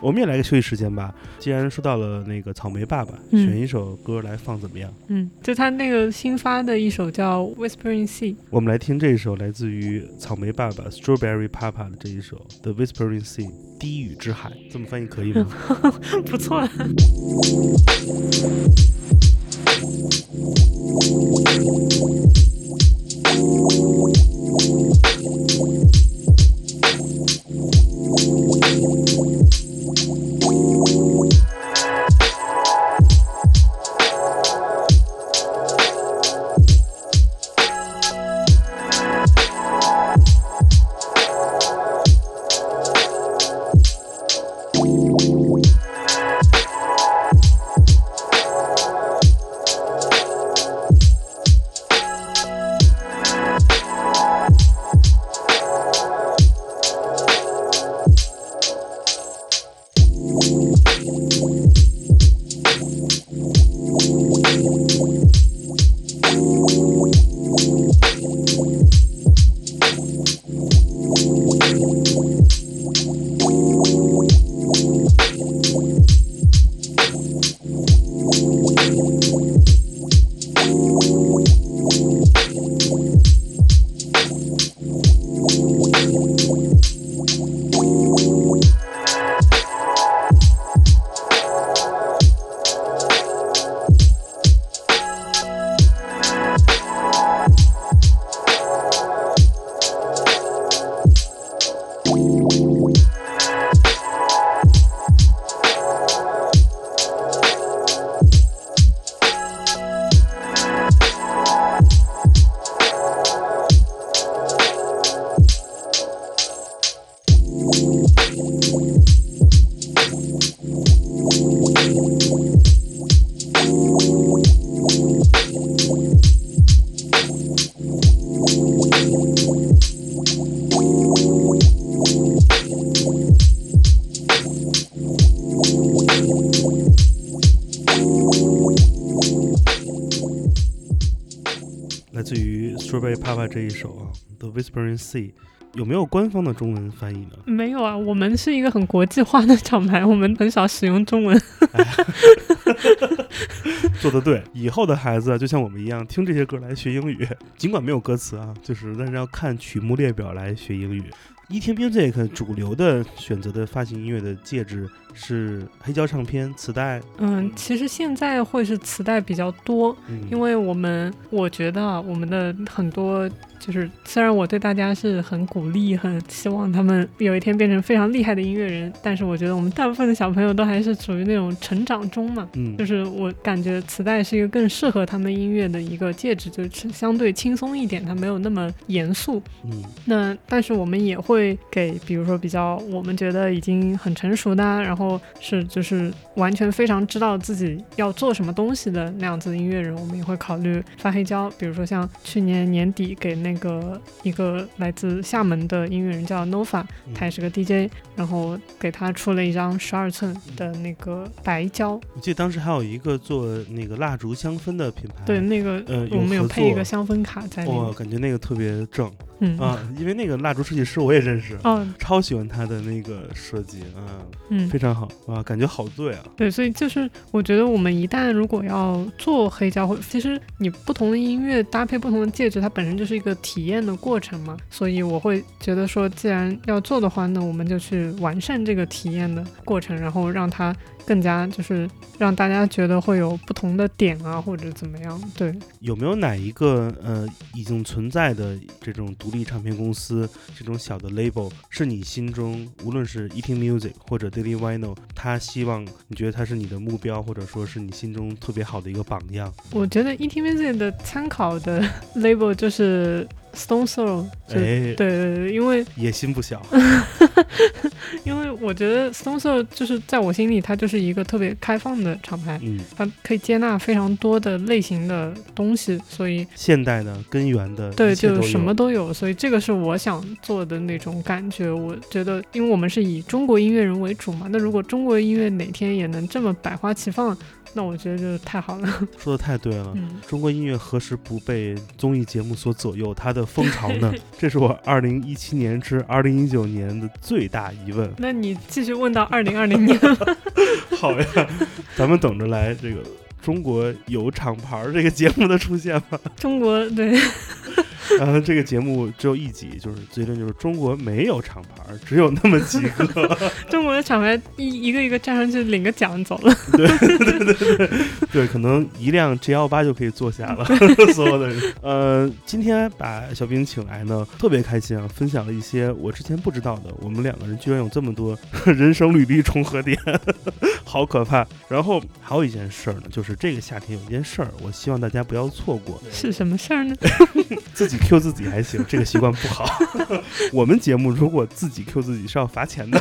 我们也来个休息时间吧。既然说到了那个草莓爸爸，嗯选一首歌来放怎么样？嗯，就他那个新发的一首叫《《Whispering Sea》。我们来听这一首来自于草莓爸爸 （Strawberry Papa） 的这一首《The Whispering Sea》（低语之海）。这么翻译可以吗？不错、啊。来自于 Strawberry Papa 这一首啊，《The Whispering Sea》，有没有官方的中文翻译呢？没有啊，我们是一个很国际化的厂牌，我们很少使用中文。做得对，以后的孩子啊，就像我们一样，听这些歌来学英语，尽管没有歌词啊，就是但是要看曲目列表来学英语。E.T. Music 主流的选择的发行音乐的介质是黑胶唱片、磁带，嗯，其实现在会是磁带比较多，嗯，因为我们我觉得啊，我们的很多就是，虽然我对大家是很鼓励，很希望他们有一天变成非常厉害的音乐人，但是我觉得我们大部分的小朋友都还是处于那种成长中嘛。嗯。就是我感觉磁带是一个更适合他们音乐的一个介质，就是相对轻松一点，它没有那么严肃。嗯。那但是我们也会给，比如说比较我们觉得已经很成熟的啊，然后是就是完全非常知道自己要做什么东西的那样子的音乐人，我们也会考虑发黑胶。比如说像去年年底给那个一个来自厦门的音乐人叫 Nova，嗯。他也是个 DJ，然后给他出了一张十二寸的那个白胶，我记得当时还有一个做那个蜡烛香氛的品牌，对，，那个呃我们有配一个香氛卡在里哇，面，感觉那个特别正嗯啊，因为那个蜡烛设计师我也认识，嗯，超喜欢他的那个设计啊，嗯非，常好啊，感觉好对啊，对，所以就是我觉得我们一旦如果要做黑胶，或其实你不同的音乐搭配不同的介质，它本身就是一个体验的过程嘛。所以我会觉得说，既然要做的话，那我们就去完善这个体验的过程，然后让它更加就是让大家觉得会有不同的点啊，或者怎么样。对，有没有哪一个呃已经存在的这种独立唱片公司，这种小的 label，是你心中无论是 Eating Music 或者 Daily Vinyl，他希望你觉得他是你的目标，或者说是你心中特别好的一个榜样？我觉得 Eating Music 的参考的 label 就是 Stone Sour，就哎，对对对，因为野心不小，因为我觉得 Stone Sour 就是在我心里，它就是一个特别开放的厂牌，嗯，它可以接纳非常多的类型的东西，所以现代的、根源的，对，就什么都有，所以这个是我想做的那种感觉。我觉得，因为我们是以中国音乐人为主嘛，那如果中国音乐哪天也能这么百花齐放，那我觉得就太好了。说的太对了。嗯，中国音乐何时不被综艺节目所左右？它的风潮呢？这是我二零一七年至二零一九年的最大疑问。那你继续问到二零二零年，好呀，咱们等着来这个中国有厂牌儿这个节目的出现吗。中国对 然后这个节目只有一集，就是最终就是中国没有厂牌儿，只有那么几个。中国的厂牌一一个一个站上去领个奖走了。对，可能一辆 G 幺八就可以坐下了，所有的人。呃，今天把小兵请来呢，特别开心啊，分享了一些我之前不知道的，我们两个人居然有这么多人生履历重合点，好可怕。然后还有一件事儿呢，就是这个夏天有一件事儿，我希望大家不要错过。是什么事儿呢？自己 Q 自己还行，这个习惯不好。我们节目如果自己 Q 自己是要罚钱的。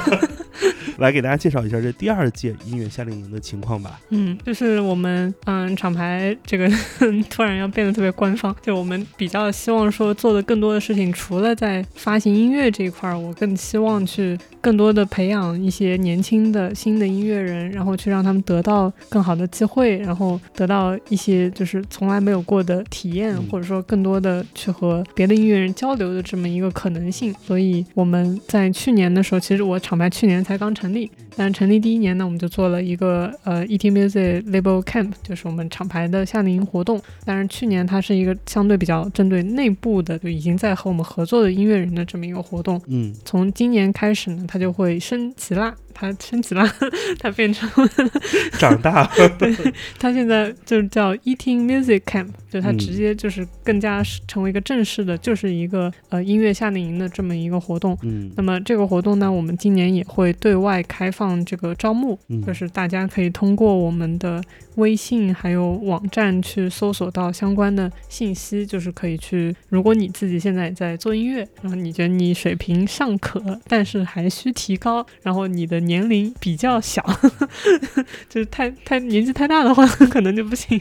来给大家介绍一下这第二届音乐夏令营的情况吧。嗯，就是我们嗯厂牌这个 突然要变得特别官方，就我们比较希望说做的更多的事情，除了在发行音乐这一块儿，我更希望去更多的培养一些年轻的新的音乐人，然后去让他们得到更好的机会，然后得到一些就是从来没有过的体验，嗯或者说更多的去和别的音乐人交流的这么一个可能性。所以我们在去年的时候，其实我厂牌去年才刚成立，但是成立第一年呢，我们就做了一个呃 ET Music Label Camp，就是我们厂牌的夏令营活动。但是去年它是一个相对比较针对内部的，就已经在和我们合作的音乐人的这么一个活动。嗯从今年开始呢，它就会升级啦，他升级了，他变成 长大了 对，他现在就是叫 Eating Music Camp，就他嗯直接就是更加是成为一个正式的，就是一个呃音乐夏令营的这么一个活动。嗯那么这个活动呢，我们今年也会对外开放这个招募，嗯就是大家可以通过我们的微信还有网站去搜索到相关的信息，就是可以去。如果你自己现在也在做音乐，然后你觉得你水平尚可，但是还需提高，然后你的年龄比较小，就是太太年纪太大的话，可能就不行。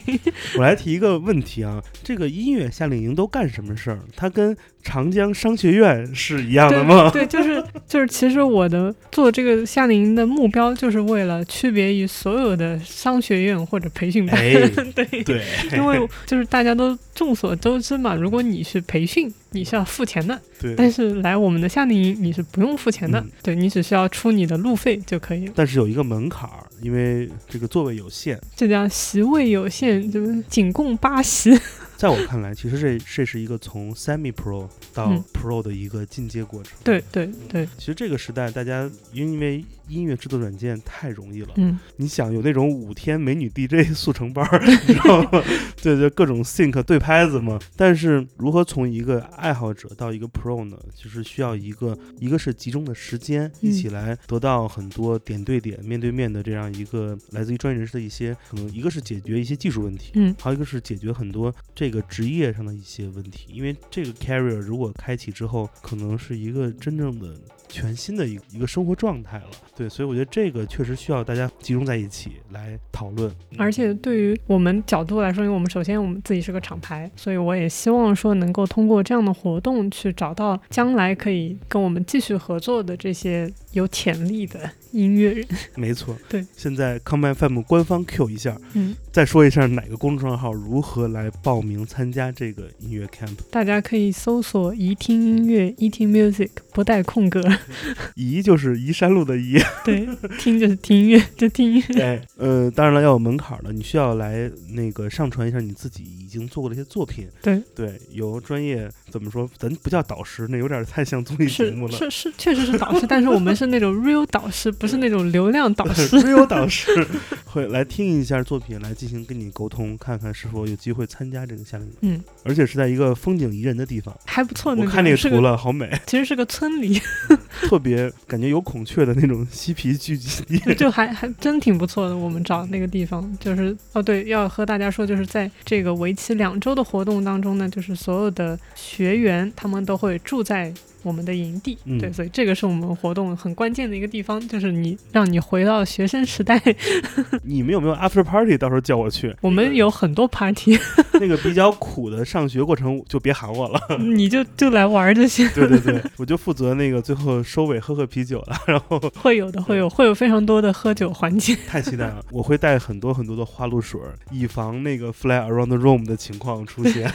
我来提一个问题啊，这个音乐夏令营都干什么事儿？它跟长江商学院是一样的吗？对，就是就是，其实我的做这个夏令营的目标，就是为了区别于所有的商学院或者培训班。哎 对，对，因为就是大家都众所周知嘛，如果你是培训，你是要付钱的，对，但是来我们的夏令营你是不用付钱的，嗯对你只需要出你的路费就可以了。但是有一个门槛儿，因为这个座位有限。这叫席位有限，就是仅供八席。在我看来，其实这这是一个从 semi pro 到嗯 pro 的一个进阶过程。对对对，其实这个时代，大家因为音乐制作软件太容易了，嗯，你想有那种五天美女 DJ 速成班儿，你知道吗？对对，各种 sync 对拍子嘛。但是如何从一个爱好者到一个 pro 呢？就是需要一个，一个是集中的时间，嗯一起来得到很多点对点、面对面的这样一个来自于专业人士的一些可能，一个是解决一些技术问题，嗯还有一个是解决很多这个职业上的一些问题。因为这个 carrier 如果开启之后，可能是一个真正的全新的一个一个生活状态了。对，所以我觉得这个确实需要大家集中在一起来讨论。而且对于我们角度来说，因为我们首先我们自己是个厂牌，所以我也希望说能够通过这样的活动去找到将来可以跟我们继续合作的这些有潜力的音乐人。没错，对。现在 Come FM 官方 Q 一下，嗯，再说一下哪个公众号如何来报名参加这个音乐 camp。大家可以搜索“怡听音乐 ”，“eating music” 不带空格，宜就是宜山路的宜，对，听就是听音乐，就听音乐。对，呃，当然了，要有门槛了，你需要来那个上传一下你自己已经做过的一些作品。对对，由专业怎么说，咱不叫导师，那有点太像综艺节目了。是是，确实是导师，但是我们是那种 real 导师，不是那种流量导师。real 导师会来听一下作品，来进行跟你沟通，看看是否有机会参加这个夏令营。嗯，而且是在一个风景宜人的地方。还不错，我看那个图了，好美，其实是个村里，特别感觉有孔雀的那种嬉皮聚集地。就还还真挺不错的。我们找那个地方，就是哦对，要和大家说，就是在这个为期两周的活动当中呢，就是所有的学员他们都会住在我们的营地，嗯对，所以这个是我们活动很关键的一个地方，就是你让你回到学生时代。你们有没有 after party？到时候叫我去。我们有很多 party，那个比较苦的上学过程就别喊我了。你就就来玩儿就行。对对对，我就负责那个最后收尾喝喝啤酒了。然后会有的，会有，会有非常多的喝酒环节。太期待了，我会带很多很多的花露水，以防那个 fly around the room 的情况出现。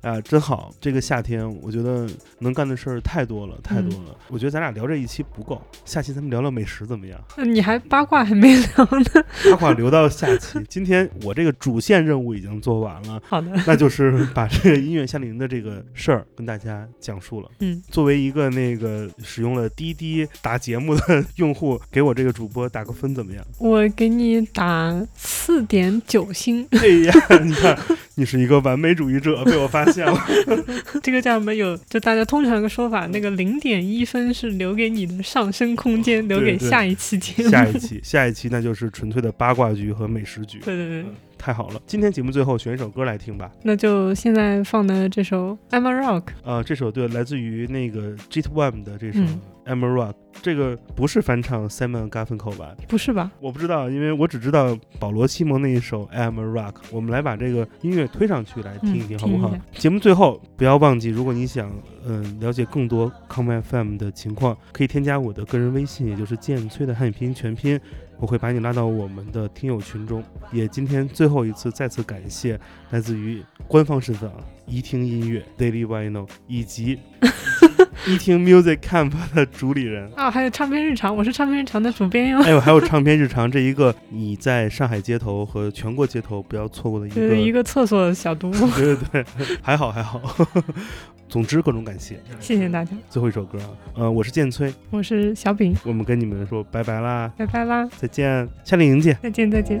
啊，真好！这个夏天我觉得能干的事儿太多了，太多了。我觉得咱俩聊这一期不够，下期咱们聊聊美食怎么样？那你还八卦还没聊呢。八卦留到下期。今天我这个主线任务已经做完了。好的，那就是把这个音乐夏令营的这个事儿跟大家讲述了。嗯，作为一个那个使用了滴滴打节目的用户，给我这个主播打个分怎么样？我给你打四点九星。哎呀，你看，你是一个完美主义者，被我发现了。这个叫什么？有就大家通常有个说法，那个零点一分是留给你的上升空间，留给下一期节目。下一期，下一期那就是纯粹的八卦局和美食局。对对对，太好了！今天节目最后选一首歌来听吧。那就现在放的这首《Emma Rock》。啊、这首对，来自于那个 Jit One 的这首《嗯 Emma Rock》，这个不是翻唱 Simon Garfunkel 吧？不是吧？我不知道，因为我只知道保罗·西蒙那一首《I'm a Rock》。我们来把这个音乐推上去，来听一听，嗯好不好？节目最后不要忘记，如果你想嗯、了解更多 Come FM 的情况，可以添加我的个人微信，也就是剑崔的汉语拼音全拼，我会把你拉到我们的听友群中。也今天最后一次再次感谢来自于官方身份啊，怡听音乐 Daily Vinyl 以及 Eating Music Camp 的主理人。啊，还有唱片日常，我是唱片日常的主编哟。还有还有唱片日常这一个你在上海街头和全国街头不要错过的一个一个厕所小读物，对对对，还好还好。总之各种感谢。谢谢大家，最后一首歌啊，呃，我是建崔，我是小饼，我们跟你们说拜拜啦，拜拜啦，再见，夏令营见。再见再见。